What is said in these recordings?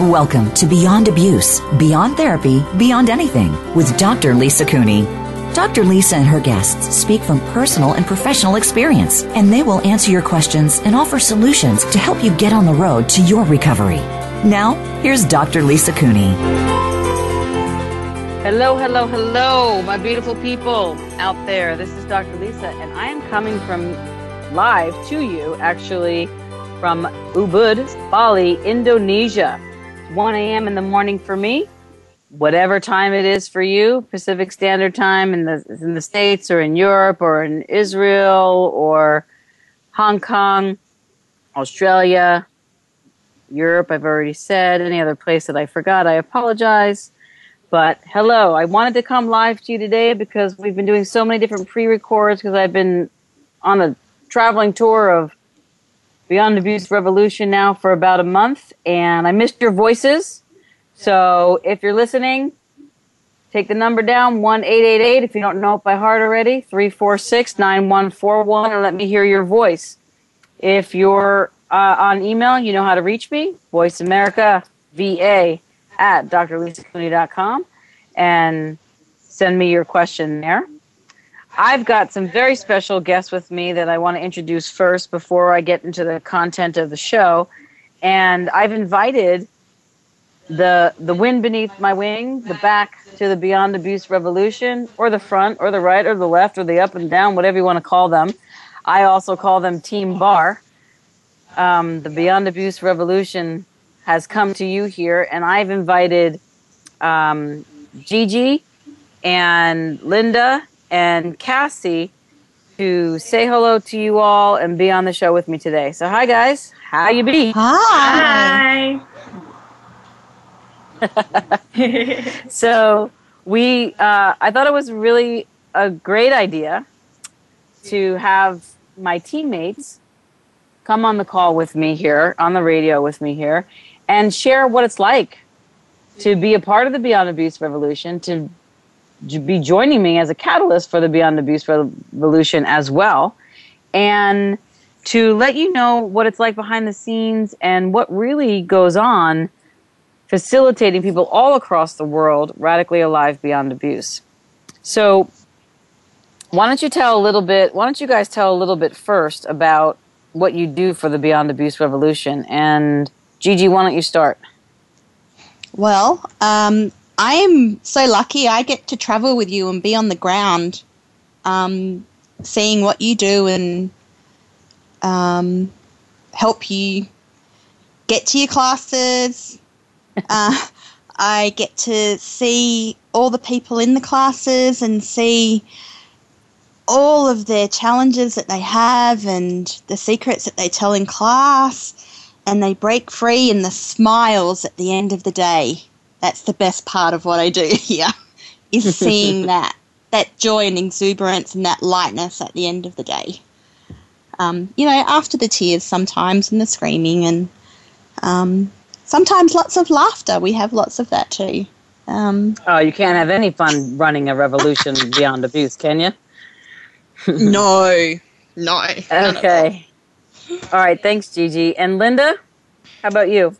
Welcome to Beyond Abuse, Beyond Therapy, Beyond Anything with Dr. Lisa Cooney. Dr. Lisa and her guests speak from personal and professional experience, and they will answer your questions and offer solutions to help you get on the road to your recovery. Now, here's Dr. Lisa Cooney. Hello, hello, hello, my beautiful people out there. This is Dr. Lisa, and I am coming from live to you actually from Ubud, Bali, Indonesia. 1 a.m. in the morning for me. Whatever time it is for you, Pacific Standard Time in the in the States or in Europe or in Israel or Hong Kong, Australia, Europe, I've already said. Any other place that I forgot, I apologize. But hello, I wanted to come live to you today because we've been doing so many different pre records because I've been on a traveling tour of Beyond Abuse Revolution now for about a month, and I missed your voices. So if you're listening, take the number down 1 888 if you don't know it by heart already 346 9141 and let me hear your voice. If you're uh, on email, you know how to reach me Voice America VA at drlisacooney.com and send me your question there. I've got some very special guests with me that I want to introduce first before I get into the content of the show. And I've invited the the wind beneath my wing, the back to the Beyond Abuse Revolution, or the front, or the right, or the left, or the up and down, whatever you want to call them. I also call them Team Bar. Um, the Beyond Abuse Revolution has come to you here, and I've invited um, Gigi and Linda and Cassie to say hello to you all and be on the show with me today. So, hi guys, how you be? Hi. so we, uh, I thought it was really a great idea to have my teammates come on the call with me here on the radio with me here and share what it's like to be a part of the Beyond Abuse revolution, to be joining me as a catalyst for the Beyond Abuse Revolution as well, and to let you know what it's like behind the scenes and what really goes on facilitating people all across the world radically alive beyond abuse. So, why don't you tell a little bit? Why don't you guys tell a little bit first about what you do for the Beyond Abuse Revolution? And Gigi, why don't you start? Well, um, I am so lucky I get to travel with you and be on the ground, um, seeing what you do and um, help you get to your classes. uh, I get to see all the people in the classes and see all of their challenges that they have and the secrets that they tell in class and they break free and the smiles at the end of the day that's the best part of what I do here is seeing that that joy and exuberance and that lightness at the end of the day. Um, you know, after the tears sometimes and the screaming and um, sometimes lots of laughter. We have lots of that too. Um, oh, you can't have any fun running a revolution beyond abuse, can you? no, no. Okay. All right. Thanks, Gigi. And Linda, how about you?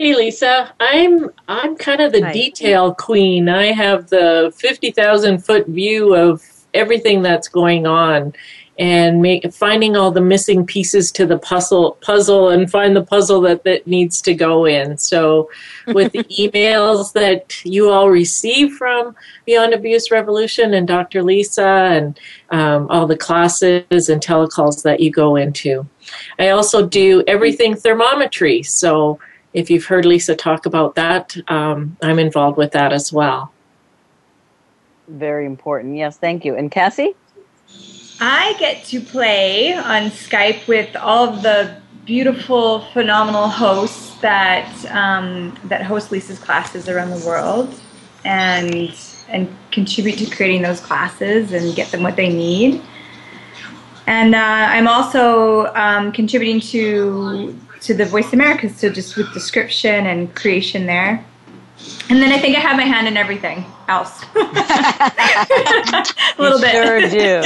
Hey Lisa, I'm I'm kind of the Hi. detail queen. I have the fifty thousand foot view of everything that's going on, and make, finding all the missing pieces to the puzzle puzzle and find the puzzle that that needs to go in. So, with the emails that you all receive from Beyond Abuse Revolution and Dr. Lisa and um, all the classes and telecalls that you go into. I also do everything thermometry. So if you've heard Lisa talk about that, um, I'm involved with that as well. Very important. Yes, thank you. And Cassie? I get to play on Skype with all of the beautiful, phenomenal hosts that um, that host Lisa's classes around the world, and and contribute to creating those classes and get them what they need. And uh, I'm also um, contributing to to the Voice America, so just with description and creation there. And then I think I have my hand in everything else. a little bit. Sure do.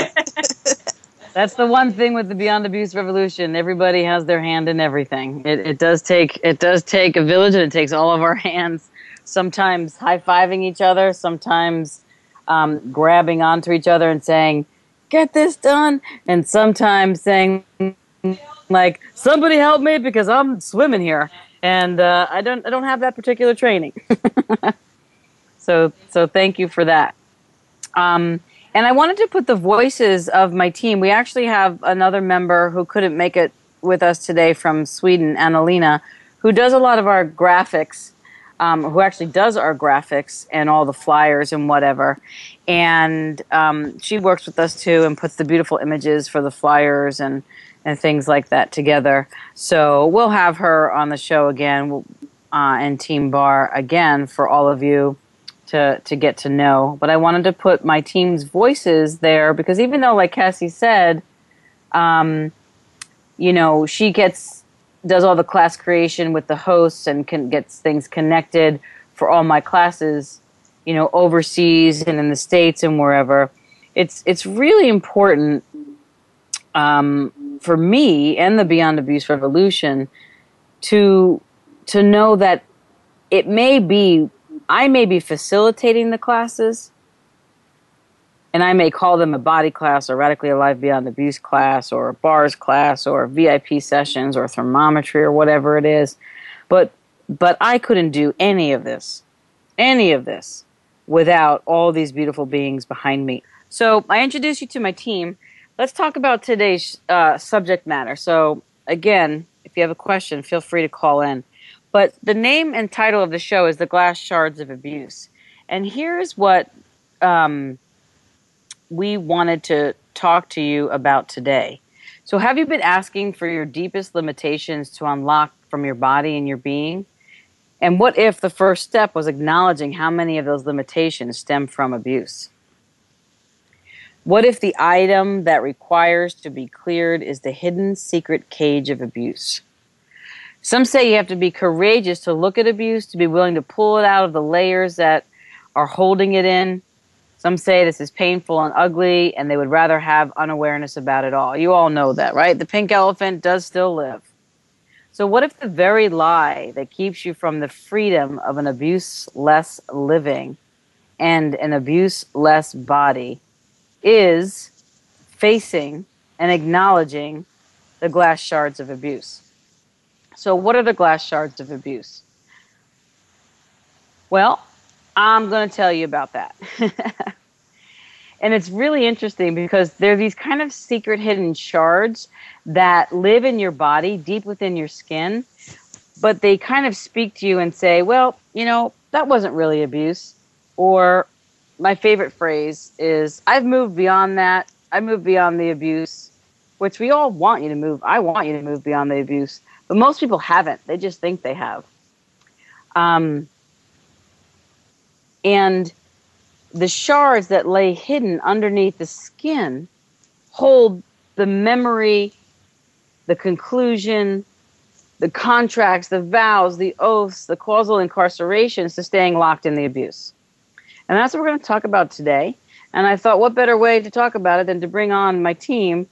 That's the one thing with the Beyond Abuse revolution. Everybody has their hand in everything. It, it does take it does take a village, and it takes all of our hands. Sometimes high fiving each other, sometimes um, grabbing onto each other and saying, "Get this done," and sometimes saying, "Like somebody help me because I'm swimming here." and uh, I don't I don't have that particular training. so so thank you for that. Um, and I wanted to put the voices of my team. We actually have another member who couldn't make it with us today from Sweden, Annalena, who does a lot of our graphics. Um, who actually does our graphics and all the flyers and whatever. And um, she works with us too and puts the beautiful images for the flyers and and things like that together. So we'll have her on the show again uh, and Team Bar again for all of you to to get to know. But I wanted to put my team's voices there because even though, like Cassie said, um, you know, she gets does all the class creation with the hosts and can gets things connected for all my classes, you know, overseas and in the states and wherever. It's it's really important um, for me and the Beyond Abuse Revolution to to know that it may be I may be facilitating the classes and I may call them a body class or radically alive beyond abuse class or a bars class or VIP sessions or thermometry or whatever it is. But but I couldn't do any of this any of this without all these beautiful beings behind me. So I introduce you to my team let's talk about today's uh, subject matter. So, again, if you have a question, feel free to call in. But the name and title of the show is The Glass Shards of Abuse. And here's what um, we wanted to talk to you about today. So, have you been asking for your deepest limitations to unlock from your body and your being? And what if the first step was acknowledging how many of those limitations stem from abuse? What if the item that requires to be cleared is the hidden secret cage of abuse? Some say you have to be courageous to look at abuse, to be willing to pull it out of the layers that are holding it in. Some say this is painful and ugly, and they would rather have unawareness about it all. You all know that, right? The pink elephant does still live. So, what if the very lie that keeps you from the freedom of an abuse less living and an abuse less body is facing and acknowledging the glass shards of abuse. So, what are the glass shards of abuse? Well, I'm going to tell you about that. and it's really interesting because they're these kind of secret hidden shards that live in your body, deep within your skin, but they kind of speak to you and say, well, you know, that wasn't really abuse. Or my favorite phrase is I've moved beyond that. I moved beyond the abuse, which we all want you to move. I want you to move beyond the abuse, but most people haven't. They just think they have. Um, and the shards that lay hidden underneath the skin hold the memory, the conclusion, the contracts, the vows, the oaths, the causal incarcerations to staying locked in the abuse. And that's what we're going to talk about today. And I thought, what better way to talk about it than to bring on my team,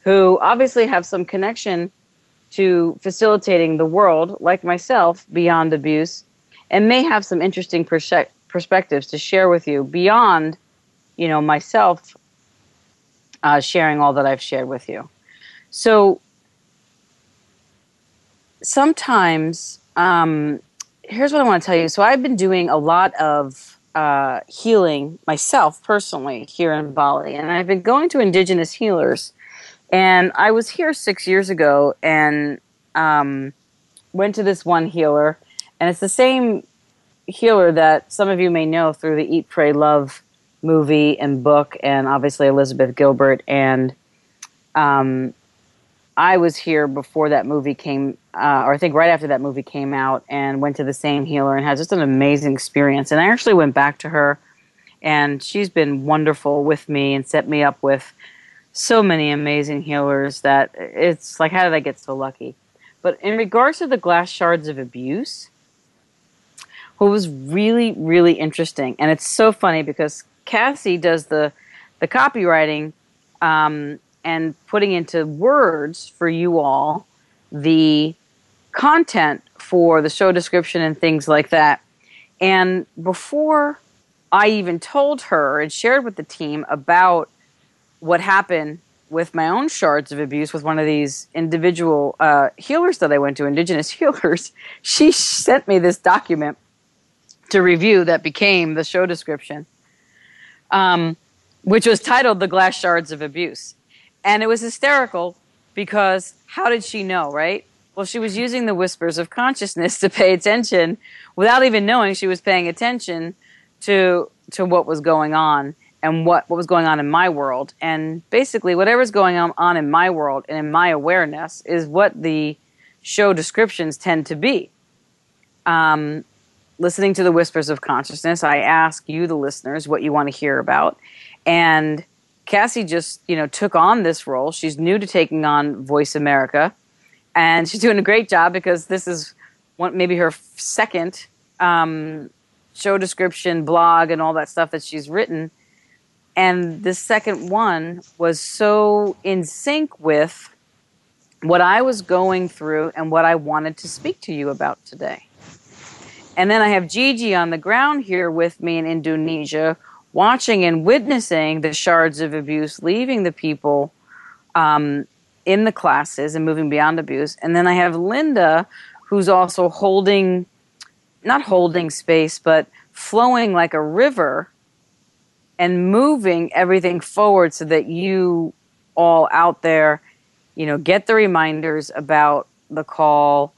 who obviously have some connection to facilitating the world, like myself, beyond abuse, and may have some interesting perse- perspectives to share with you beyond, you know, myself uh, sharing all that I've shared with you. So sometimes, um, here's what I want to tell you. So I've been doing a lot of uh, healing myself personally here in Bali, and I've been going to indigenous healers And I was here six years ago and um, went to this one healer, and it's the same healer that some of you may know through the Eat, Pray, Love movie and book, and obviously Elizabeth Gilbert. And um, I was here before that movie came, uh, or I think right after that movie came out, and went to the same healer and had just an amazing experience. And I actually went back to her, and she's been wonderful with me and set me up with so many amazing healers that it's like, how did I get so lucky? But in regards to the glass shards of abuse, what was really, really interesting, and it's so funny because Cassie does the the copywriting um, and putting into words for you all the content for the show description and things like that. And before I even told her and shared with the team about what happened with my own shards of abuse with one of these individual uh, healers that I went to, indigenous healers, she sent me this document to review that became the show description, um, which was titled The Glass Shards of Abuse. And it was hysterical because how did she know, right? Well, she was using the whispers of consciousness to pay attention without even knowing she was paying attention to to what was going on and what, what was going on in my world. And basically, whatever's going on, on in my world and in my awareness is what the show descriptions tend to be. Um, listening to the whispers of consciousness, I ask you, the listeners, what you want to hear about. And Cassie just, you know, took on this role. She's new to taking on Voice America, and she's doing a great job because this is one, maybe her second um, show description, blog, and all that stuff that she's written and the second one was so in sync with what I was going through and what I wanted to speak to you about today. And then I have Gigi on the ground here with me in Indonesia, watching and witnessing the shards of abuse leaving the people um, in the classes and moving beyond abuse. And then I have Linda, who's also holding, not holding space, but flowing like a river and moving everything forward so that you all out there, you know, get the reminders about the call,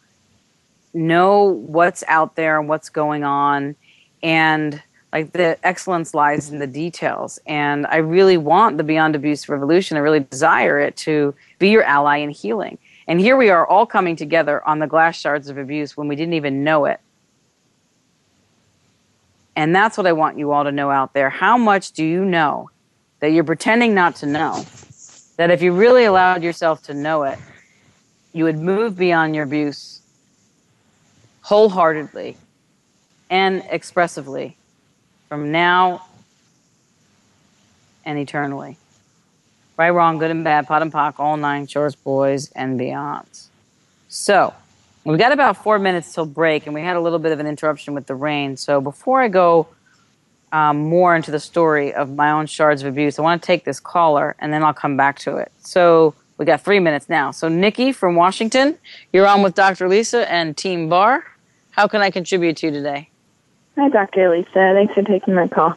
know what's out there and what's going on, and like the excellence lies in the details. And I really want the Beyond Abuse revolution. I really desire it to be your ally in healing. And here we are all coming together on the glass shards of abuse when we didn't even know it. And that's what I want you all to know out there. How much do you know that you're pretending not to know? That if you really allowed yourself to know it, you would move beyond your abuse wholeheartedly and expressively from now and eternally. Right, wrong, good and bad, POD and POC, all nine shorts, boys, and beyonds. So, We've got about four minutes till break, and we had a little bit of an interruption with the rain. So before I go um, more into the story of my own shards of abuse, I want to take this caller, and then I'll come back to it. So we got three minutes now. So Nikki from Washington, you're on with Dr. Lisa and Team Bar. How can I contribute to you today? Hi, Dr. Lisa. Thanks for taking my call.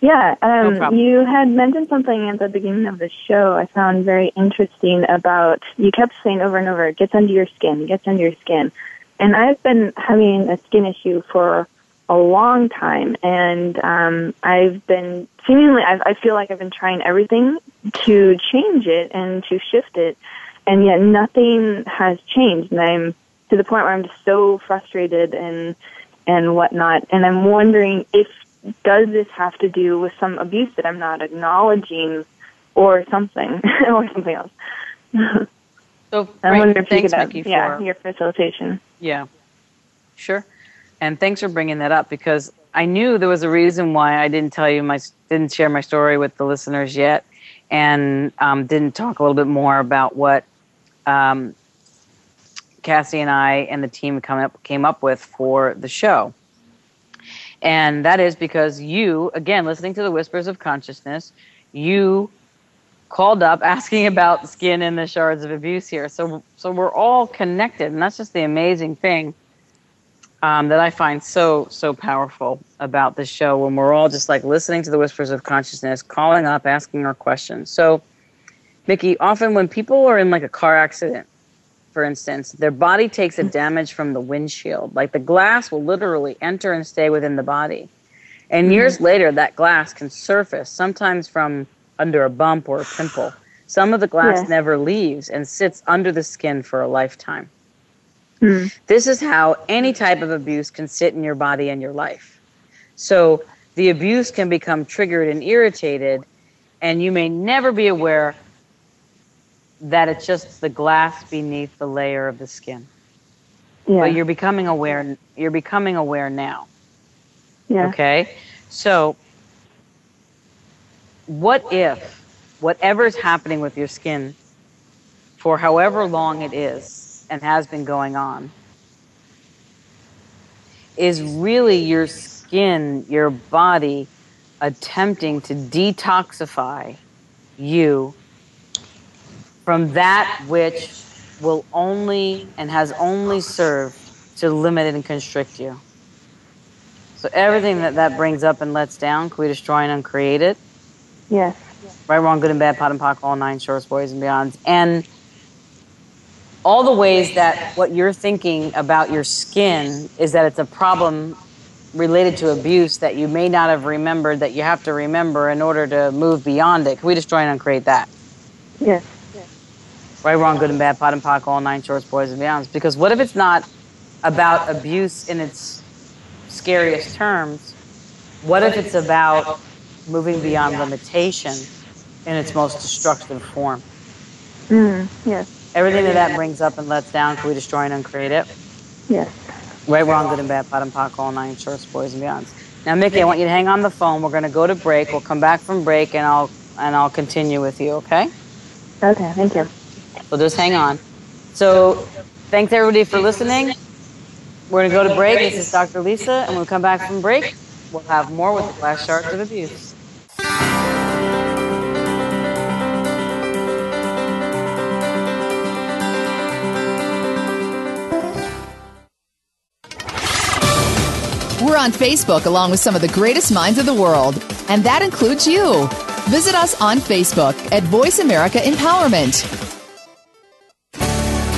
Yeah, um, no you had mentioned something at the beginning of the show I found very interesting about, you kept saying over and over, it gets under your skin, it gets under your skin. And I've been having a skin issue for a long time, and um, I've been seemingly, I've, I feel like I've been trying everything to change it and to shift it, and yet nothing has changed. And I'm to the point where I'm just so frustrated and and whatnot. And I'm wondering if does this have to do with some abuse that I'm not acknowledging or something or something else? So I wonder if thanks, you could, Mickey, yeah, for, your facilitation. Yeah, sure. And thanks for bringing that up because I knew there was a reason why I didn't tell you my didn't share my story with the listeners yet, and um, didn't talk a little bit more about what um, Cassie and I and the team come up came up with for the show. And that is because you, again, listening to the whispers of consciousness, you called up asking about skin and the shards of abuse here. So, so we're all connected, and that's just the amazing thing um, that I find so so powerful about this show. When we're all just like listening to the whispers of consciousness, calling up, asking our questions. So, Mickey, often when people are in like a car accident, for instance, their body takes a damage from the windshield. Like the glass will literally enter and stay within the body. And mm-hmm. years later, that glass can surface, sometimes from under a bump or a pimple. Some of the glass yeah. never leaves and sits under the skin for a lifetime. Mm. This is how any type of abuse can sit in your body and your life. So the abuse can become triggered and irritated, and you may never be aware that it's just the glass beneath the layer of the skin. Yeah. But you're becoming aware. You're becoming aware now. Yeah. Okay. So, what if whatever is happening with your skin for however long it is and has been going on is really your skin, your body attempting to detoxify you from that which will only and has only served to limit and constrict you. So everything that that brings up and lets down, can we destroy and uncreate it? Yes. Right, wrong, good and bad, POD and POC, all nine shorts, boys and beyonds. And all the ways that what you're thinking about your skin is that it's a problem related to abuse that you may not have remembered that you have to remember in order to move beyond it. Can we destroy and uncreate that? Yes right, wrong, good and bad, POD and POC, all nine shorts, boys and beyonds. Because what if it's not about abuse in its scariest terms? What if it's about moving beyond limitation in its most destructive form? Mm, yes. Everything that that brings up and lets down, can we destroy and uncreate it? Yes. Right, wrong, good and bad, POD and POC, all nine shorts, boys and beyonds. Now, Mickey, I want you to hang on the phone. We're going to go to break. We'll come back from break, and I'll and I'll continue with you. Okay? Okay. Thank you. So just hang on. So thanks everybody for listening. We're going to go to break. This is Dr. Lisa, and when we come back from break, we'll have more with the glass shards of abuse. We're on Facebook along with some of the greatest minds of the world, and that includes you. Visit us on Facebook at Voice America Empowerment.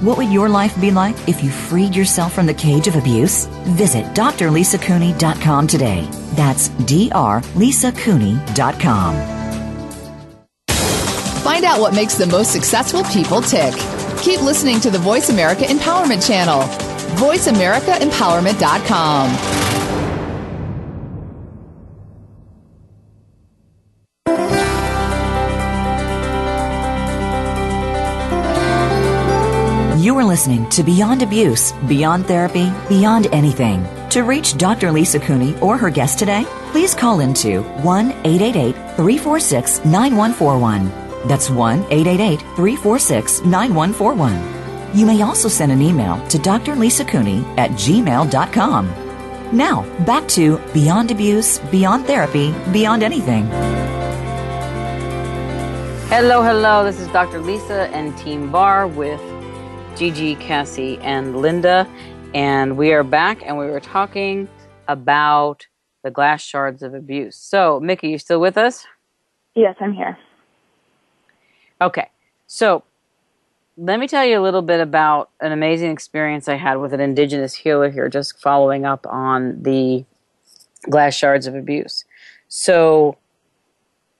what would your life be like if you freed yourself from the cage of abuse? Visit drlisacooney.com today. That's drlisacooney.com. Find out what makes the most successful people tick. Keep listening to the Voice America Empowerment Channel. VoiceAmericaEmpowerment.com. listening to Beyond Abuse, Beyond Therapy, Beyond Anything. To reach Dr. Lisa Cooney or her guest today, please call into 1 888 346 9141. That's 1 888 346 9141. You may also send an email to Dr. Lisa Cooney at gmail.com. Now, back to Beyond Abuse, Beyond Therapy, Beyond Anything. Hello, hello. This is Dr. Lisa and Team Bar with Gigi, Cassie, and Linda. And we are back and we were talking about the glass shards of abuse. So, Mickey, you still with us? Yes, I'm here. Okay. So, let me tell you a little bit about an amazing experience I had with an indigenous healer here, just following up on the glass shards of abuse. So,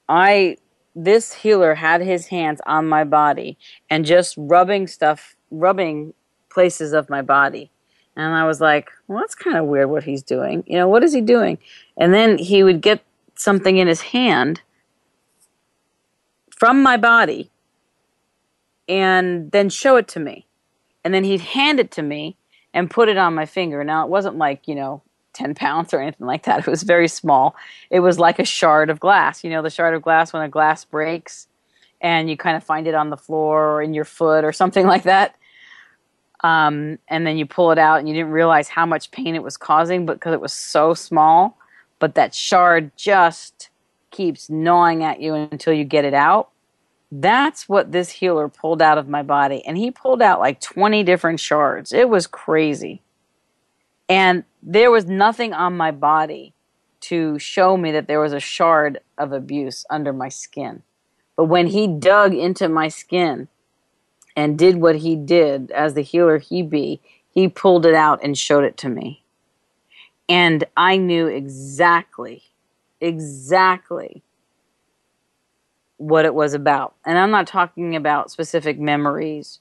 I this healer had his hands on my body and just rubbing stuff rubbing places of my body. And I was like, well, that's kind of weird what he's doing. You know, what is he doing? And then he would get something in his hand from my body and then show it to me. And then he'd hand it to me and put it on my finger. Now, it wasn't like, you know, 10 pounds or anything like that. It was very small. It was like a shard of glass. You know, the shard of glass when a glass breaks and you kind of find it on the floor or in your foot or something like that. Um, and then you pull it out and you didn't realize how much pain it was causing because it was so small. But that shard just keeps gnawing at you until you get it out. That's what this healer pulled out of my body. And he pulled out like 20 different shards. It was crazy. And there was nothing on my body to show me that there was a shard of abuse under my skin. But when he dug into my skin and did what he did as the healer he be, he pulled it out and showed it to me. And I knew exactly, exactly what it was about. And I'm not talking about specific memories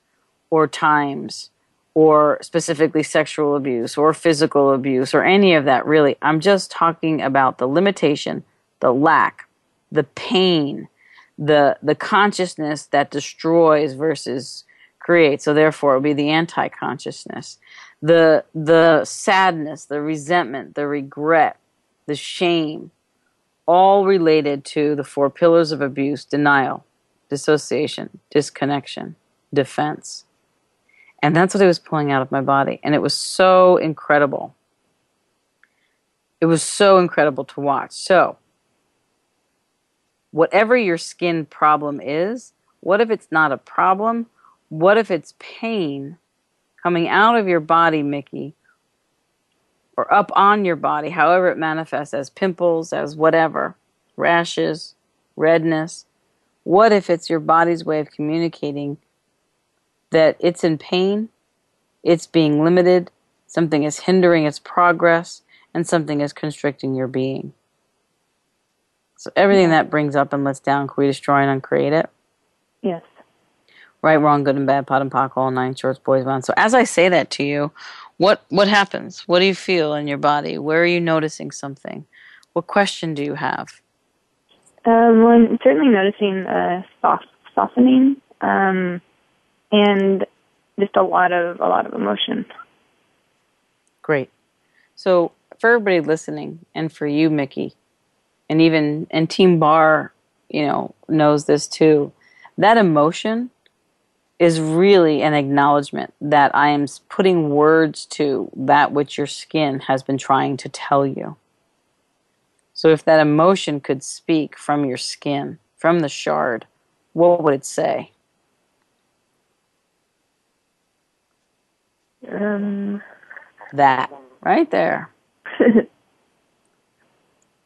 or times or specifically sexual abuse or physical abuse or any of that, really. I'm just talking about the limitation, the lack, the pain, the the consciousness that destroys versus creates. So therefore, it would be the anti-consciousness, the the sadness, the resentment, the regret, the shame, all related to the four pillars of abuse: denial, dissociation, disconnection, defense. And that's what I was pulling out of my body, and it was so incredible. It was so incredible to watch. So whatever your skin problem is, what if it's not a problem? What if it's pain coming out of your body, Mickey, or up on your body, however it manifests as pimples, as whatever, rashes, redness? What if it's your body's way of communicating that it's in pain, it's being limited, something is hindering its progress, and something is constricting your being? So everything that brings up and lets down, can we destroy and uncreate it? Yes. Right, wrong, good and bad, POD and POC, all nine shorts, boys, bound. So as I say that to you, what what happens? What do you feel in your body? Where are you noticing something? What question do you have? Um, well, I'm certainly noticing a soft, softening, um, and just a lot of a lot of emotion. Great. So for everybody listening, and for you, Mickey, and even and Team Bar, you know, knows this too. That emotion is really an acknowledgement that I am putting words to that which your skin has been trying to tell you. So if that emotion could speak from your skin, from the shard, what would it say? Um, that right there.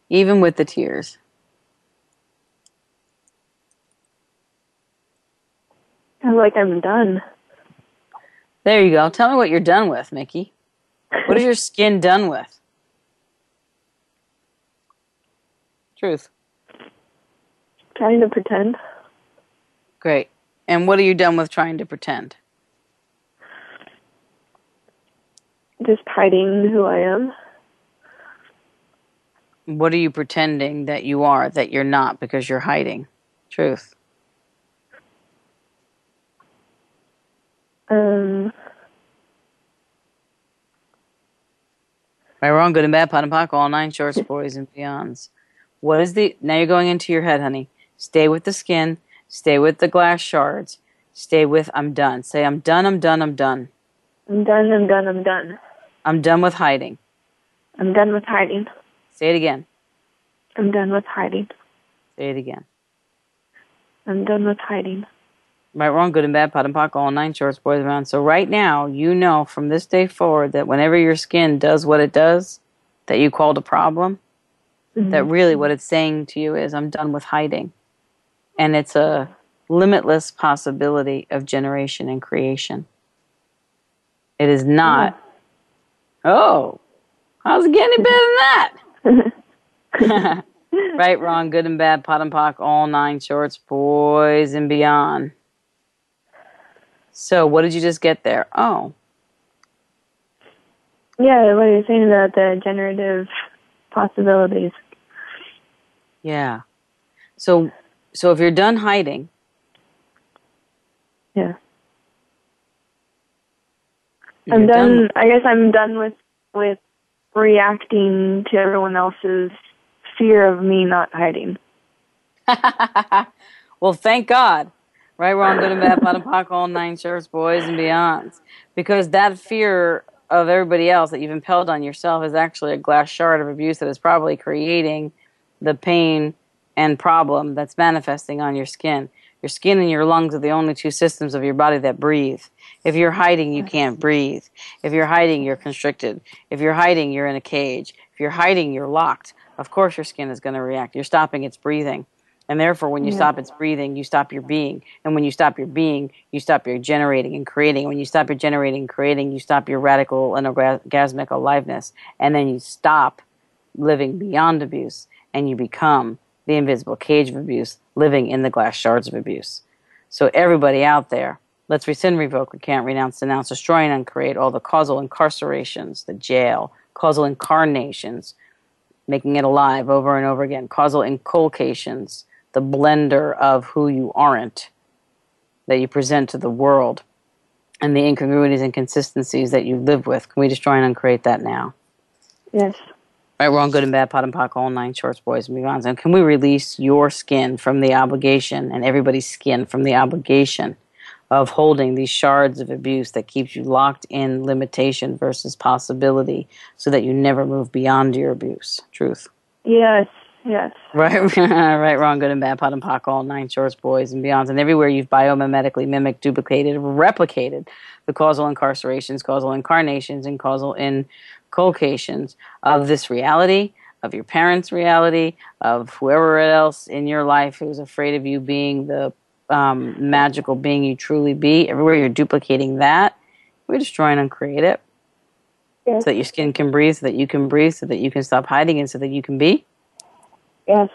even with the tears. I feel like I'm done. There you go. Tell me what you're done with, Mickey. What is your skin done with? Truth. Trying to pretend. Great. And what are you done with trying to pretend? Just hiding who I am. What are you pretending that you are that you're not because you're hiding? Truth. Um. Right, wrong, good and bad, POD and POC, all nine shorts, boys and beyonds. What is the now you're going into your head, honey. Stay with the skin, stay with the glass shards, stay with I'm done. Say I'm done, I'm done, I'm done. I'm done, I'm done, I'm done. I'm done with hiding. I'm done with hiding. Say it again. I'm done with hiding. Say it again. I'm done with hiding. Right, wrong, good and bad, POD and POC, all nine shorts, boys around. So right now, you know from this day forward that whenever your skin does what it does, that you called a problem, mm-hmm. that really what it's saying to you is, I'm done with hiding. And it's a limitless possibility of generation and creation. It is not, mm-hmm. oh, how's it getting any better than that? right, wrong, good and bad, POD and POC, all nine shorts, boys and beyond. So, what did you just get there? Oh. Yeah, what are you're saying about the generative possibilities. Yeah. So, so if you're done hiding, yeah, I'm done, done. I guess I'm done with with reacting to everyone else's fear of me not hiding. well, thank God. Right, wrong, good and bad, bottom, POC, all nine shorts, boys and beyonds. Because that fear of everybody else that you've impelled on yourself is actually a glass shard of abuse that is probably creating the pain and problem that's manifesting on your skin. Your skin and your lungs are the only two systems of your body that breathe. If you're hiding, you can't breathe. If you're hiding, you're constricted. If you're hiding, you're in a cage. If you're hiding, you're locked. Of course, your skin is going to react. You're stopping its breathing. And therefore, when you yeah. stop its breathing, you stop your being. And when you stop your being, you stop your generating and creating. And when you stop your generating and creating, you stop your radical and orgasmic aliveness. And then you stop living beyond abuse and you become the invisible cage of abuse, living in the glass shards of abuse. So, everybody out there, let's rescind, revoke, recant, renounce, denounce, destroy, and uncreate all the causal incarcerations, the jail, causal incarnations, making it alive over and over again, causal inculcations, the blender of who you aren't that you present to the world and the incongruities and consistencies that you live with. Can we destroy and uncreate that now? Yes. Right, we're on good and bad, POD and POC, all nine shorts, boys and beyonds. And can we release your skin from the obligation and everybody's skin from the obligation of holding these shards of abuse that keeps you locked in limitation versus possibility so that you never move beyond your abuse? Truth. Yes. Yes. Right, right, wrong, good and bad, POD and POC, all nine shorts, boys and beyonds, and everywhere you've biomimetically mimicked, duplicated, replicated the causal incarcerations, causal incarnations, and causal inculcations of this reality, of your parents' reality, of whoever else in your life who's afraid of you being the um, magical being you truly be. Everywhere you're duplicating that, we're destroy and uncreate it. Yes. So that your skin can breathe, so that you can breathe, so that you can stop hiding, and so that you can be. Yes.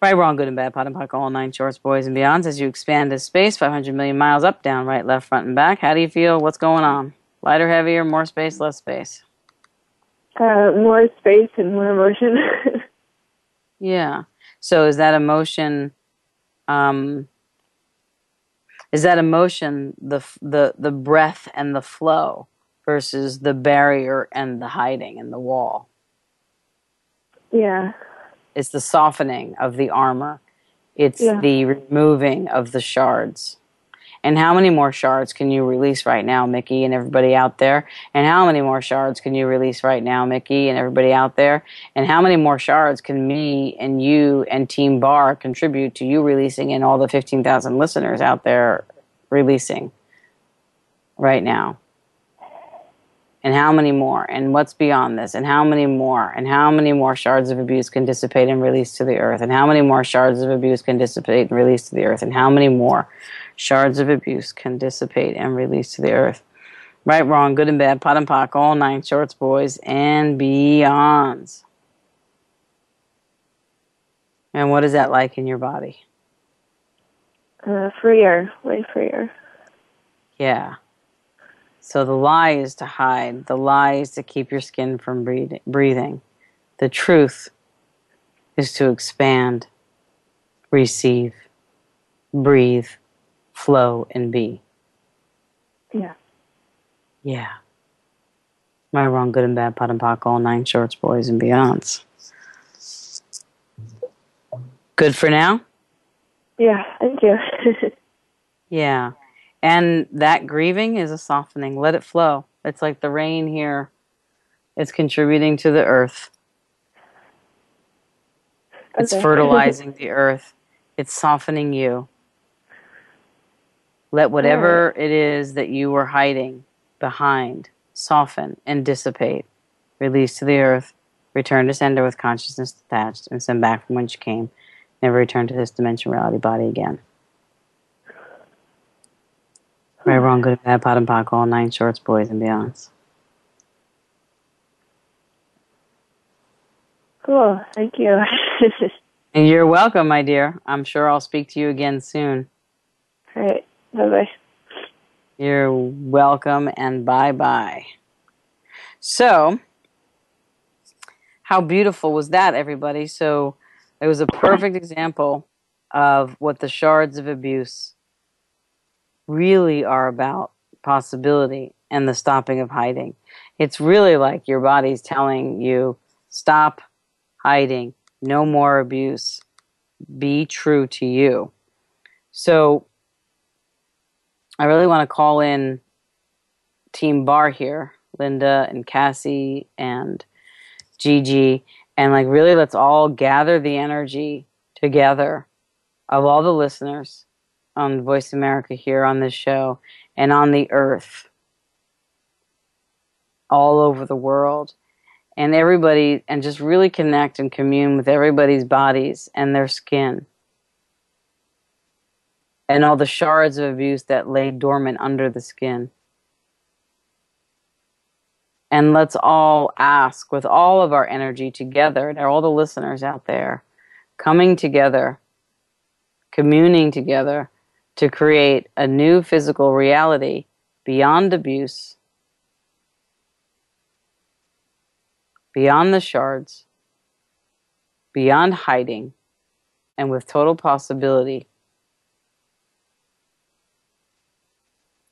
Right, wrong, good and bad, POD and POC, all nine shorts, boys and beyonds. As you expand this space, 500 million miles up, down, right, left, front, and back. How do you feel? What's going on? Lighter, heavier, more space, less space? Uh, more space and more emotion. yeah. So is that emotion? Um, is that emotion the the the breath and the flow versus the barrier and the hiding and the wall? Yeah. It's the softening of the armor. It's yeah. the removing of the shards. And how many more shards can you release right now, Mickey, and everybody out there? And how many more shards can you release right now, Mickey, and everybody out there? And how many more shards can me and you and Team Bar contribute to you releasing and all the 15,000 listeners out there releasing right now? and how many more and what's beyond this and how many more and how many more shards of abuse can dissipate and release to the earth and how many more shards of abuse can dissipate and release to the earth and how many more shards of abuse can dissipate and release to the earth. Right wrong good and bad POD and POC all nine shorts boys and beyonds. And what is that like in your body? Uh, freer way freer. Yeah. So the lie is to hide, the lie is to keep your skin from breathing. The truth is to expand, receive, breathe, flow, and be. Yeah. Yeah. My wrong, good and bad, POD and POC, all nine shorts, boys and beyonds. Good for now? Yeah, thank you. yeah. And that grieving is a softening. Let it flow. It's like the rain here. It's contributing to the earth. Okay. It's fertilizing the earth. It's softening you. Let whatever it is that you were hiding behind soften and dissipate. Release to the earth. Return to sender with consciousness detached and send back from whence you came. Never return to this dimension reality body again. Right, wrong, good, bad, POD and POC, all nine shorts, boys and beyonds. Cool, thank you. and you're welcome, my dear. I'm sure I'll speak to you again soon. All right, bye bye. You're welcome and bye bye. So, how beautiful was that, everybody? So, it was a perfect example of what the shards of abuse really are about possibility and the stopping of hiding. It's really like your body's telling you stop hiding, no more abuse, be true to you. So I really want to call in Team Bar here, Linda and Cassie and Gigi, and like really let's all gather the energy together of all the listeners on Voice America here on this show and on the earth all over the world. And everybody and just really connect and commune with everybody's bodies and their skin and all the shards of abuse that lay dormant under the skin. And let's all ask with all of our energy together, and all the listeners out there, coming together, communing together to create a new physical reality beyond abuse beyond the shards, beyond hiding, and with total possibility.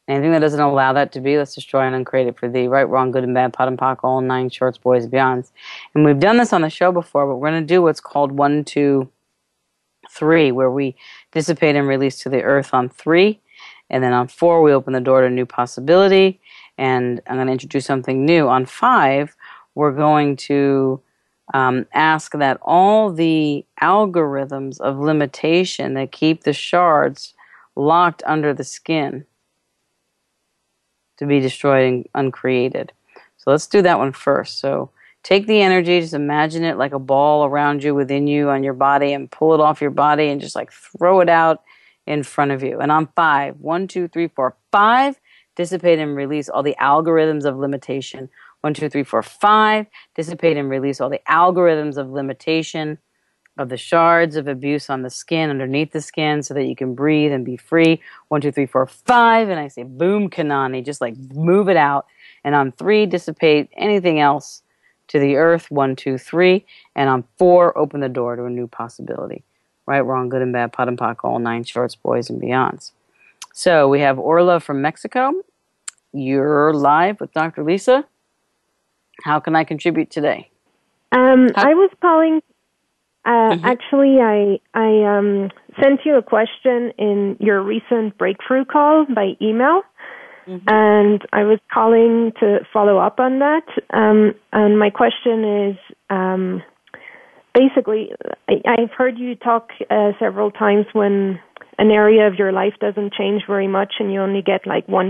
Anything that doesn't allow that to be, let's destroy and uncreate it for thee. Right, wrong, good and bad, POD and POC, all nine shorts, boys, and beyonds. And we've done this on the show before, but we're going to do what's called one, two, three, where we dissipate and release to the earth on three. And then on four, we open the door to new possibility. And I'm going to introduce something new. On five, we're going to um, ask that all the algorithms of limitation that keep the shards locked under the skin to be destroyed and uncreated. So let's do that one first. So take the energy, just imagine it like a ball around you, within you, on your body, and pull it off your body and just like throw it out in front of you. And on five, one, two, three, four, five, dissipate and release all the algorithms of limitation one, two, three, four, five. Dissipate and release all the algorithms of limitation of the shards of abuse on the skin, underneath the skin, so that you can breathe and be free. One, two, three, four, five. And I say, boom, Kanani. Just like move it out. And on three, dissipate anything else to the earth. One, two, three. And on four, open the door to a new possibility. Right, wrong, good and bad, POD and POC, all nine shorts, boys and beyonds. So we have Orla from Mexico. You're live with Dr. Lisa. How can I contribute today? Um, I was calling. Uh, mm-hmm. Actually, I I um, sent you a question in your recent breakthrough call by email, mm-hmm. and I was calling to follow up on that. Um, and my question is. Um, basically, I, I've heard you talk uh, several times when an area of your life doesn't change very much and you only get like 1%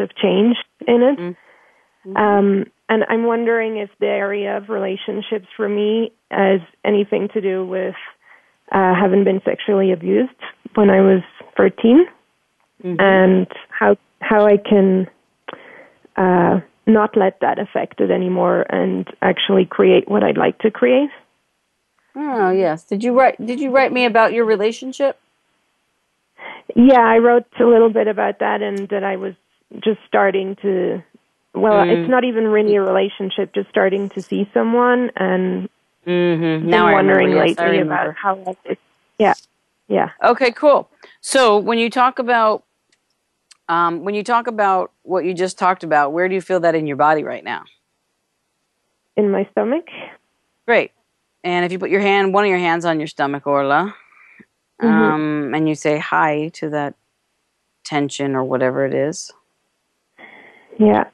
of change in it. Mm-hmm. Um, and I'm wondering if the area of relationships for me has anything to do with uh, having been sexually abused when I was 13, mm-hmm. and how how I can uh, not let that affect it anymore and actually create what I'd like to create. Oh yes. Did you write Did you write me about your relationship? Yeah, I wrote a little bit about that, and that I was just starting to well, mm. it's not even really a relationship, just starting to see someone and mm-hmm. now wondering yes, lately about how it's, yeah, yeah. Okay, cool. So when you talk about um, when you talk about what you just talked about, where do you feel that in your body right now? In my stomach. Great. And if you put your hand, one of your hands on your stomach, Orla, mm-hmm. um, and you say hi to that tension or whatever it is. Yeah.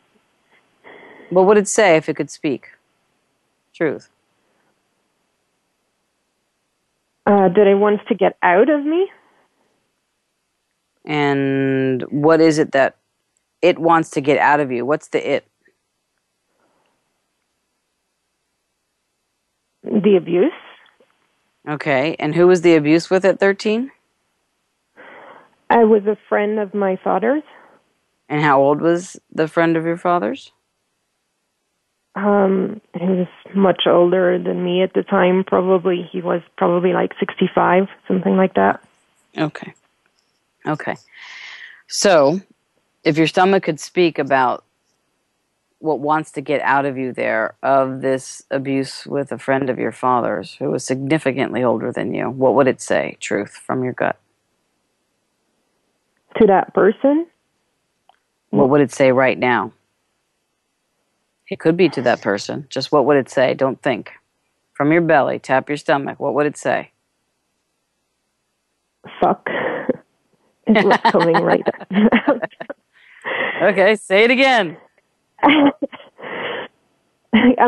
What would it say if it could speak? Truth. Uh, that it wants to get out of me. And what is it that it wants to get out of you? What's the it? The abuse. Okay. And who was the abuse with at 13? I was a friend of my father's. And how old was the friend of your father's? Um, he was much older than me at the time. Probably he was probably like sixty-five, something like that. Okay. Okay. So, if your stomach could speak about what wants to get out of you there of this abuse with a friend of your father's who was significantly older than you, what would it say, truth, from your gut? To that person? What would it say right now? It could be to that person. Just what would it say? Don't think. From your belly, tap your stomach. What would it say? Fuck. is what's coming right Okay, say it again. Am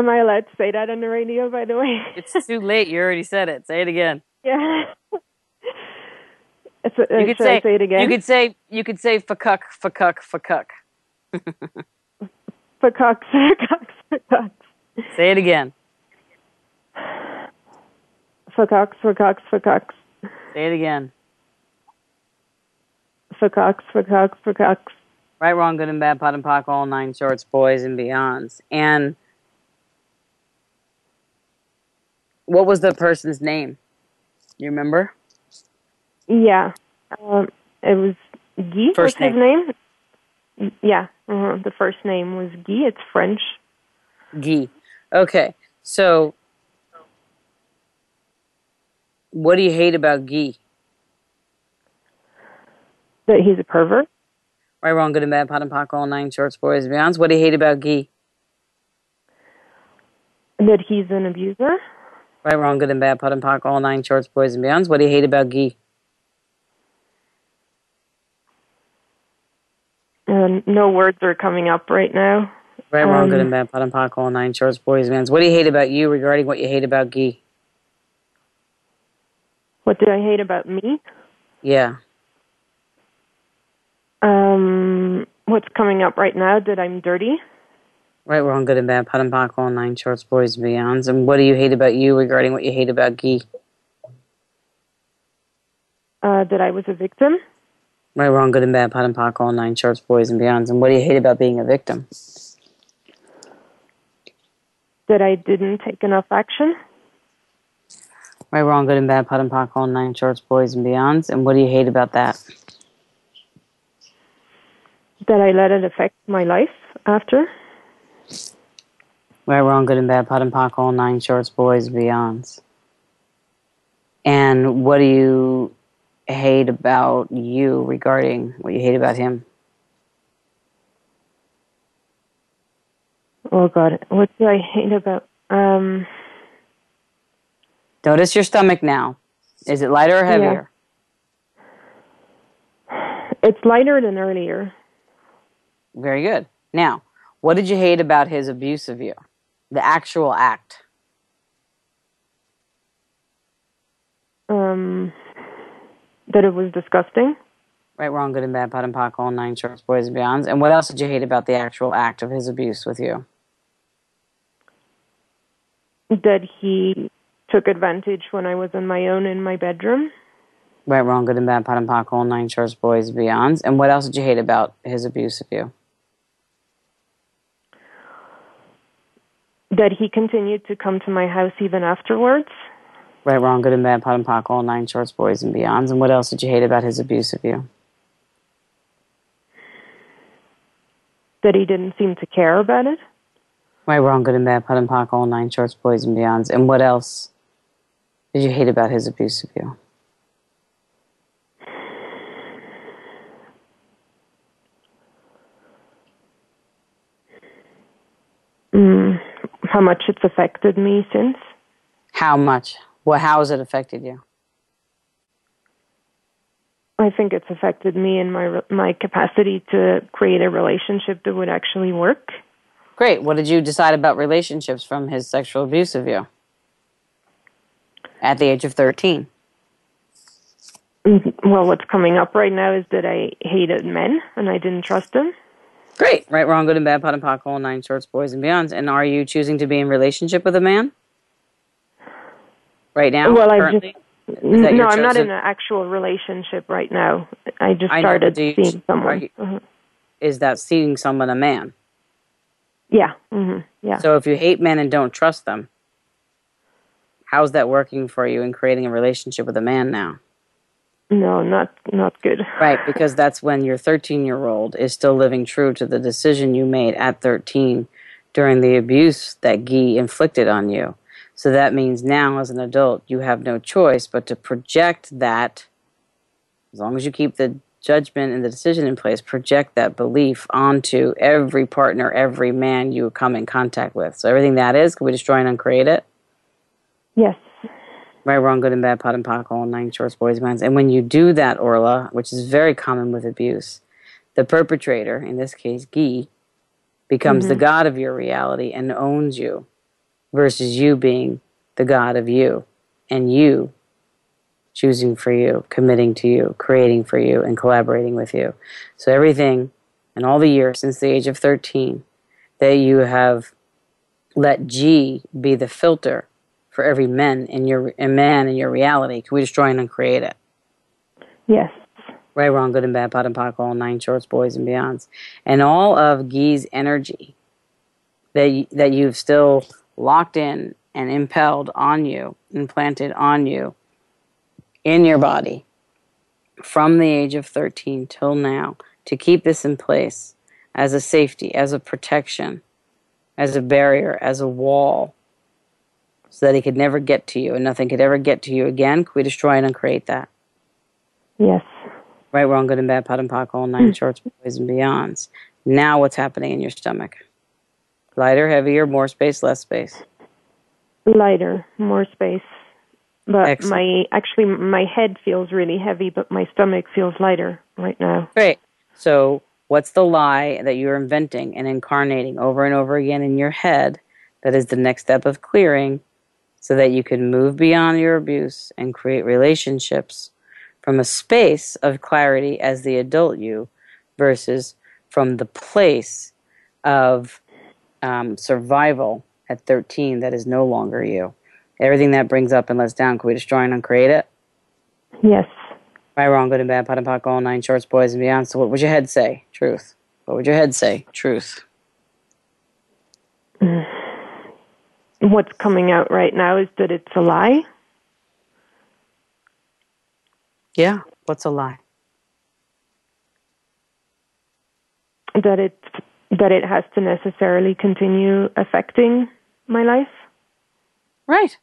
I allowed to say that on the radio, by the way? it's too late. You already said it. Say it again. Yeah. It's, uh, you could say, say, it again. You could say you could say fuck fuck fuck. Fuck fuck fuck. Say it again. Fuck fuck fuck. Say it again. Fuck fuck fuck. Right, wrong, good and bad, POD and POC, all nine shorts, boys and beyonds. And what was the person's name? You remember? Yeah, um, it was Guy. First name. his name? Yeah, uh-huh. the first name was Guy. It's French. Guy. Okay, so what do you hate about Guy? That he's a pervert. Right, wrong, good and bad, POD and POC, all nine shorts, boys and beyonds. What do you hate about Guy? That he's an abuser. Right, wrong, good and bad, POD and POC, all nine shorts, boys and beyonds. What do you hate about Guy? Uh, no words are coming up right now. Right, wrong, um, good and bad, POD and POC, all nine shorts, boys and. What do you hate about you regarding what you hate about Guy? What do I hate about me? Yeah. Um, what's coming up right now that I'm dirty? Right, wrong, good and bad, POD and POC, all nine shorts, boys and beyonds. And what do you hate about you regarding what you hate about Guy? Uh, that I was a victim. Right, wrong, good and bad, POD and POC, all nine shorts, boys and beyonds. And what do you hate about being a victim? That I didn't take enough action. Right, wrong, good and bad, POD and POC, all nine shorts, boys and beyonds. And what do you hate about that? that I let it affect my life after. Right, wrong, good and bad, POD and POC, all nine shorts, boys, beyonds. And what do you hate about you regarding what you hate about him? Oh God, what do I hate about? Um, Notice your stomach now. Is it lighter or heavier? Yeah. It's lighter than earlier. Very good. Now, what did you hate about his abuse of you? The actual act. Um, that it was disgusting. Right, wrong, good and bad, POD and POC, all nine shorts, boys and beyonds. And what else did you hate about the actual act of his abuse with you? That he took advantage when I was on my own in my bedroom. Right, wrong, good and bad, POD and POC, all nine shorts, boys and beyonds. And what else did you hate about his abuse of you? that he continued to come to my house even afterwards. Right, wrong, good and bad, POD and POC, all nine shorts, boys and beyonds. And what else did you hate about his abuse of you? That he didn't seem to care about it. Right, wrong, good and bad, POD and POC, all nine shorts, boys and beyonds. And what else did you hate about his abuse of you? Mm how much it's affected me since. How much? Well, how has it affected you? I think it's affected me in my my capacity to create a relationship that would actually work. Great. What did you decide about relationships from his sexual abuse of you at the age of 13? Mm-hmm. Well, what's coming up right now is that I hated men and I didn't trust them. Great. Right, wrong, good and bad, POD and POC, all nine shorts, boys and beyonds. And are you choosing to be in relationship with a man? Right now? Well, I just. No, I'm not in an actual relationship right now. I just started seeing someone. You, mm-hmm. Is that seeing someone a man? Yeah. Mm-hmm. Yeah. So if you hate men and don't trust them, how's that working for you in creating a relationship with a man now? No, not not good. Right, because that's when your 13 year old is still living true to the decision you made at 13 during the abuse that Guy inflicted on you. So that means now, as an adult, you have no choice but to project that, as long as you keep the judgment and the decision in place, project that belief onto every partner, every man you come in contact with. So everything that is, can we destroy and uncreate it? Yes. Right, wrong, good and bad, POD and POC, all nine shorts, boys, minds. And when you do that, Orla, which is very common with abuse, the perpetrator, in this case, Guy, becomes mm-hmm. the god of your reality and owns you versus you being the God of you and you choosing for you, committing to you, creating for you, and collaborating with you. So, everything and all the years since the age of 13 that you have let Guy be the filter for every man in your a man in your reality, can we destroy and uncreate it? Yes. Right, wrong, good and bad, POD and POC, all nine shorts, boys and beyonds. And all of Guy's energy that, you, that you've still locked in and impelled on you, implanted on you in your body from the age of 13 till now to keep this in place as a safety, as a protection, as a barrier, as a wall, so that he could never get to you and nothing could ever get to you again. Could we destroy and uncreate that? Yes. Right, wrong, good and bad, POD and POC, all nine shorts, boys and beyonds. Now what's happening in your stomach? Lighter, heavier, more space, less space? Lighter, more space. But Excellent. my actually my head feels really heavy, but my stomach feels lighter right now. Great. So, what's the lie that you're inventing and incarnating over and over again in your head that is the next step of clearing so that you can move beyond your abuse and create relationships from a space of clarity as the adult you versus from the place of um, survival at 13 that is no longer you. Everything that brings up and lets down, can we destroy and uncreate it? Yes. Right, wrong, good and bad, POD and POC, all nine shorts, boys and beyond. So what would your head say? Truth. What would your head say? Truth. What's coming out right now is that it's a lie. Yeah. What's a lie? That it's that it has to necessarily continue affecting my life. Right.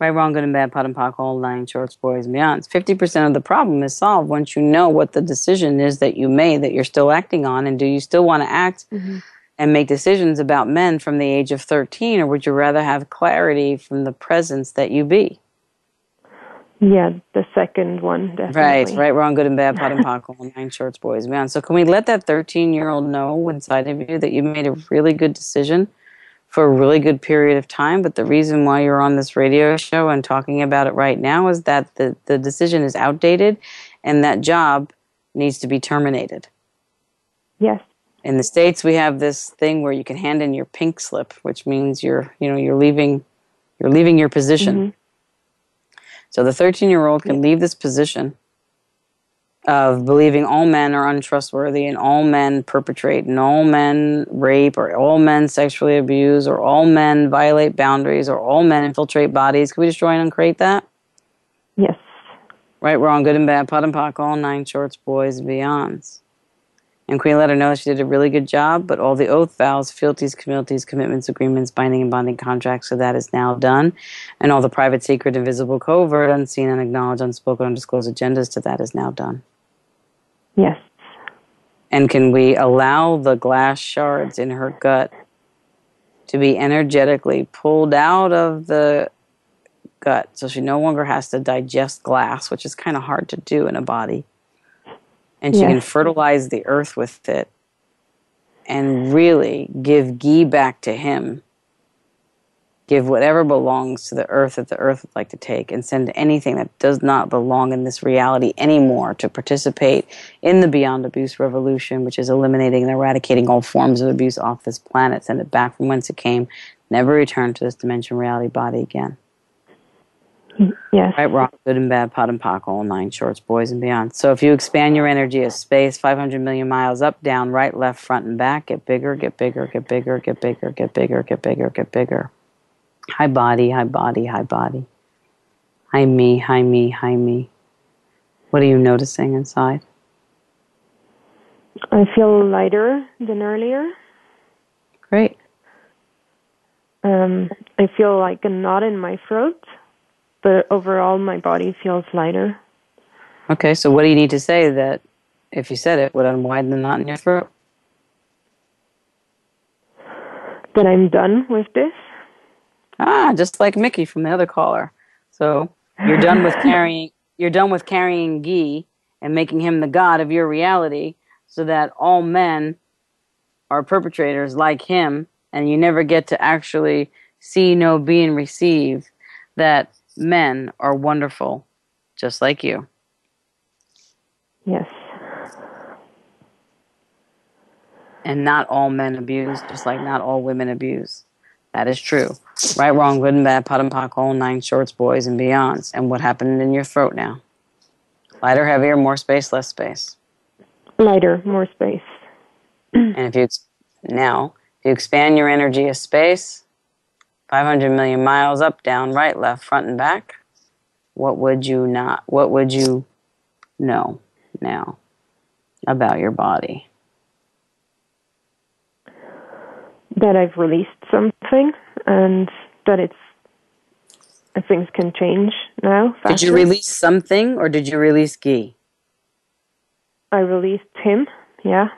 Right, wrong, good and bad, POD and POC, all nine shorts, boys and beyonds. 50% of the problem is solved once you know what the decision is that you made that you're still acting on. And do you still want to act mm-hmm. and make decisions about men from the age of 13, or would you rather have clarity from the presence that you be? Yeah, the second one, definitely. Right, right, wrong, good and bad, POD and POC, nine shorts, boys, man. So can we let that 13-year-old know inside of you that you made a really good decision for a really good period of time, but the reason why you're on this radio show and talking about it right now is that the, the decision is outdated and that job needs to be terminated. Yes. In the States, we have this thing where you can hand in your pink slip, which means you're, you know, you're leaving, you're leaving your position. Mm-hmm so the 13 year old can leave this position of believing all men are untrustworthy and all men perpetrate and all men rape or all men sexually abuse or all men violate boundaries or all men infiltrate bodies. Can we destroy and uncreate that? Yes. Right, We're on good and bad, POD and POC, all nine shorts, boys, and beyonds. And Queen let her know she did a really good job, but all the oath vows, fealties, communities, commitments, agreements, binding and bonding contracts, so that is now done. And all the private, secret, invisible, covert, unseen, unacknowledged, unspoken, undisclosed agendas to that is now done. Yes. And can we allow the glass shards in her gut to be energetically pulled out of the gut so she no longer has to digest glass, which is kind of hard to do in a body? And she can fertilize the earth with it and really give ghee back to him. Give whatever belongs to the earth that the earth would like to take, and send anything that does not belong in this reality anymore to participate in the Beyond Abuse revolution, which is eliminating and eradicating all forms of abuse off this planet. Send it back from whence it came, never return to this dimension reality body again. Yes. Right, wrong, good and bad, POD and POC, all nine shorts, boys and beyond. So if you expand your energy as space, 500 million miles up, down, right, left, front, and back, get bigger, get bigger, get bigger, get bigger, get bigger, get bigger, get bigger. Hi body, hi body, hi body. Hi me, hi me, hi me. What are you noticing inside? I feel lighter than earlier. Great. Um, I feel like a knot in my throat, but overall my body feels lighter. Okay, so what do you need to say that, if you said it, would unwind the knot in your throat? That I'm done with this. Ah, just like Mickey from the other caller. So you're done with carrying. You're done with carrying Guy and making him the god of your reality, so that all men are perpetrators like him, and you never get to actually see, know, be, and receive that men are wonderful, just like you. Yes. And not all men abuse, just like not all women abuse. That is true. Right, wrong, good and bad, POD and POC, all nine shorts, boys, and beyonds. And what happened in your throat now? Lighter, heavier, more space, less space? Lighter, more space. and if you now, if you expand your energy of space, 500 million miles up, down, right, left, front, and back, what would you not, what would you know now about your body? that I've released something and that it's things can change now. Faster. Did you release something or did you release Guy? I released him, yeah.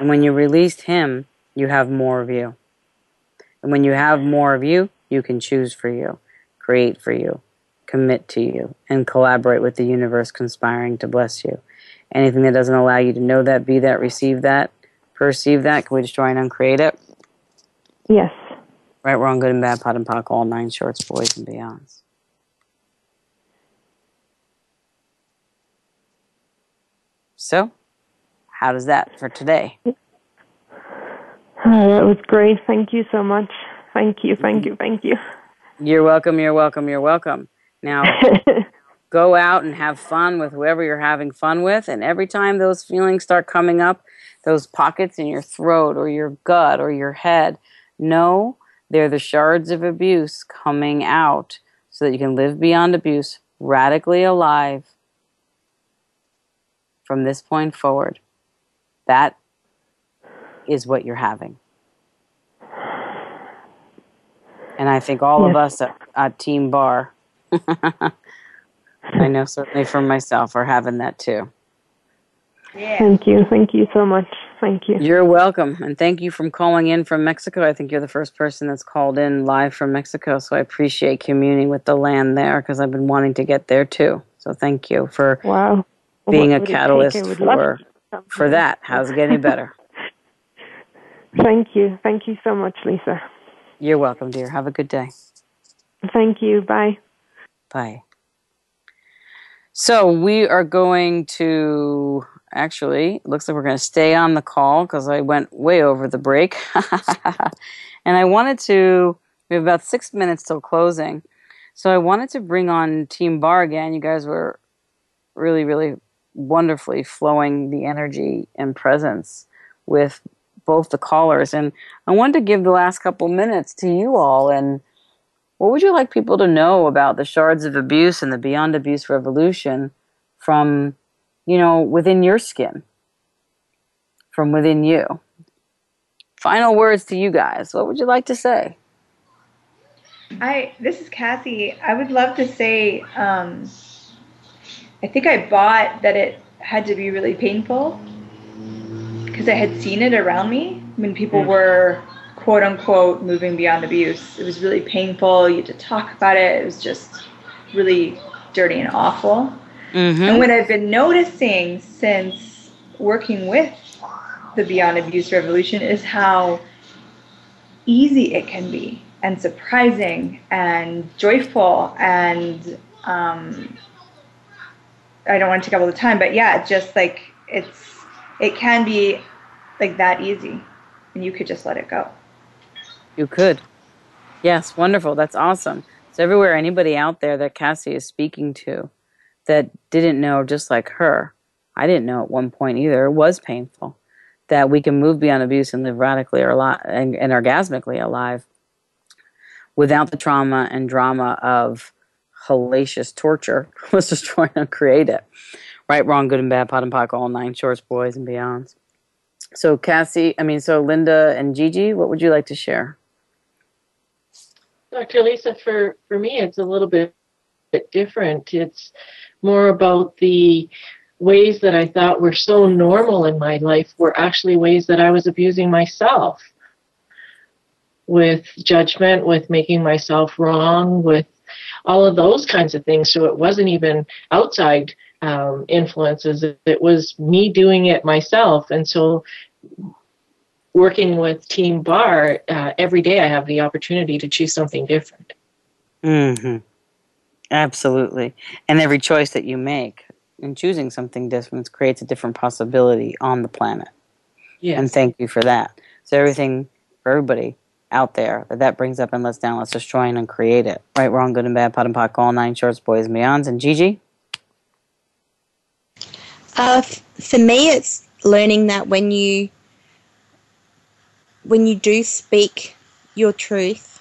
And when you released him, you have more of you. And when you have more of you, you can choose for you, create for you, commit to you, and collaborate with the universe conspiring to bless you. Anything that doesn't allow you to know that, be that, receive that, perceive that, can we destroy and uncreate it? Yes. Right, wrong, good and bad, POD and POC, all nine shorts, boys and beyonds. So, how does that for today? Oh, that was great. Thank you so much. Thank you, thank you, thank you. You're welcome, you're welcome, you're welcome. Now, go out and have fun with whoever you're having fun with, and every time those feelings start coming up, those pockets in your throat or your gut or your head, know they're the shards of abuse coming out so that you can live beyond abuse, radically alive from this point forward. That is what you're having. And I think all yes. of us at, at Team Bar, I know certainly for myself, are having that too. Yeah. Thank you. Thank you so much. Thank you. You're welcome. And thank you for calling in from Mexico. I think you're the first person that's called in live from Mexico. So I appreciate communing with the land there because I've been wanting to get there too. So thank you for wow. being a catalyst for, for that. How's it getting better? thank you. Thank you so much, Lisa. You're welcome, dear. Have a good day. Thank you. Bye. Bye. So we are going to actually. Looks like we're going to stay on the call because I went way over the break. and I wanted to, we have about six minutes till closing. So I wanted to bring on Team Bar again. You guys were really, really wonderfully flowing the energy and presence with both the callers. And I wanted to give the last couple minutes to you all. And what would you like people to know about the shards of abuse and the beyond abuse revolution from you know, within your skin, from within you. Final words to you guys. What would you like to say? I this is Cassie. I would love to say um, I think I bought that it had to be really painful because I had seen it around me when people mm-hmm. were quote unquote moving beyond abuse. It was really painful. You had to talk about it. It was just really dirty and awful. Mm-hmm. And what I've been noticing since working with the Beyond Abuse Revolution is how easy it can be and surprising and joyful and um, I don't want to take up all the time, but yeah, just like it's it can be like that easy, and you could just let it go. You could. Yes, wonderful. That's awesome. So everywhere anybody out there that Cassie is speaking to, that didn't know just like her. I didn't know at one point either. It was painful that we can move beyond abuse and live radically or alive and, and orgasmically alive without the trauma and drama of hellacious torture. Let's destroy and create it. Right, wrong, good and bad, POD and POC, all nine shorts, boys and beyonds. so Cassie, I mean, so Linda and Gigi, what would you like to share? Dr. Lisa, for, for me, it's a little bit, bit different. It's more about the ways that I thought were so normal in my life were actually ways that I was abusing myself with judgment, with making myself wrong, with all of those kinds of things. So it wasn't even outside um, influences, it was me doing it myself. And so working with Team Bar, uh, every day I have the opportunity to choose something different. Mm-hmm. Absolutely. And every choice that you make in choosing something different creates a different possibility on the planet. Yes. And thank you for that. So everything for everybody out there that that brings up and let's down, let's destroy and create it. Right, wrong, good and bad, POD and POC, all nine shorts, boys and beyonds. And Gigi? Uh, for me, it's learning that when you when you do speak your truth,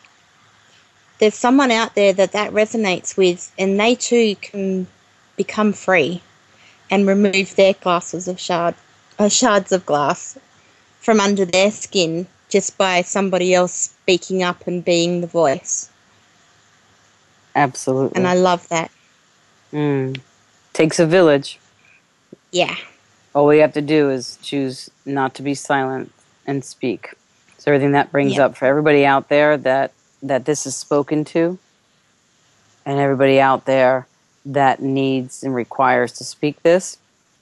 there's someone out there that that resonates with, and they too can become free and remove their glasses of shard, uh, shards of glass from under their skin just by somebody else speaking up and being the voice. Absolutely. And I love that. Mm. Takes a village. Yeah. All we have to do is choose not to be silent and speak. So everything that brings up for everybody out there that that this is spoken to and everybody out there that needs and requires to speak this,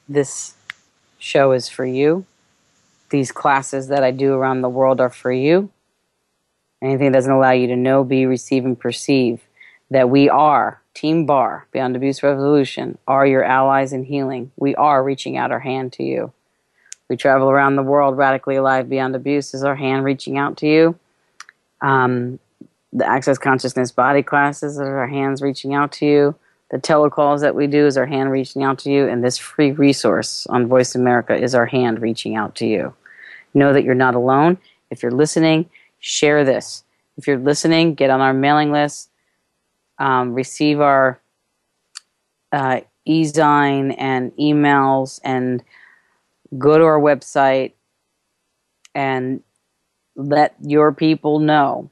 this show is for you. These classes that I do around the world are for you. Anything that doesn't allow you to know, be, receive, and perceive that we are Team Bar, Beyond Abuse Revolution, are your allies in healing. We are reaching out our hand to you. We travel around the world radically alive beyond abuse is our hand reaching out to you. Um, the Access Consciousness body classes are our hands reaching out to you. The telecalls that we do is our hand reaching out to you, and this free resource on Voice America is our hand reaching out to you. Know that you're not alone. If you're listening, share this. If you're listening, get on our mailing list, um, receive our uh, e-zine and emails, and go to our website and let your people know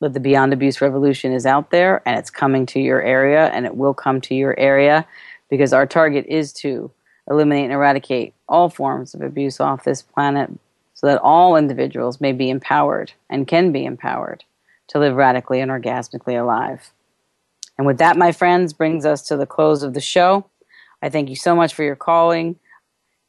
that the Beyond Abuse Revolution is out there and it's coming to your area and it will come to your area because our target is to eliminate and eradicate all forms of abuse off this planet so that all individuals may be empowered and can be empowered to live radically and orgasmically alive. And with that, my friends, brings us to the close of the show. I thank you so much for your calling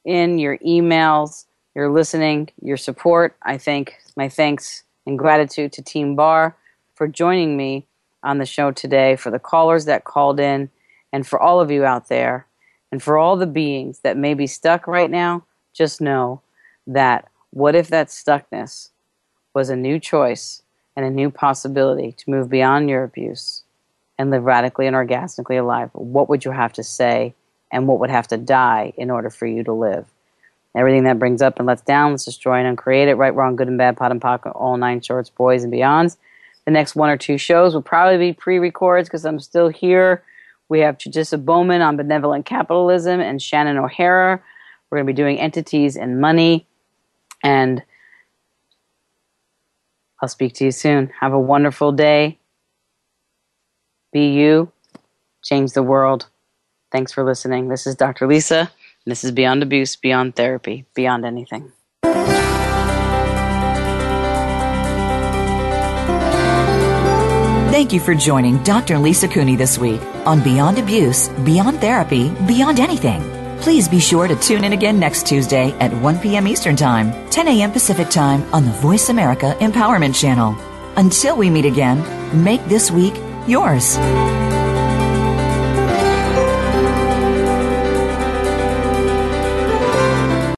in, your emails, your listening, your support. I thank my thanks and gratitude to Team Bar for joining me on the show today, for the callers that called in, and for all of you out there, and for all the beings that may be stuck right now. Just know that what if that stuckness was a new choice and a new possibility to move beyond your abuse and live radically and orgasmically alive? What would you have to say, and what would have to die in order for you to live? Everything that brings up and lets down, let's destroy and uncreate it. Right, wrong, good and bad, POD and POC, all nine shorts, boys and beyonds. The next one or two shows will probably be pre-records because I'm still here. We have Chajissa Bowman on benevolent capitalism and Shannon O'Hara. We're going to be doing entities and money. And I'll speak to you soon. Have a wonderful day. Be you. Change the world. Thanks for listening. This is Dr. Lisa. This is beyond abuse, beyond therapy, beyond anything. Thank you for joining Dr. Lisa Cooney this week on Beyond Abuse, Beyond Therapy, Beyond Anything. Please be sure to tune in again next Tuesday at 1 p.m. Eastern Time, 10 a.m. Pacific Time on the Voice America Empowerment Channel. Until we meet again, make this week yours.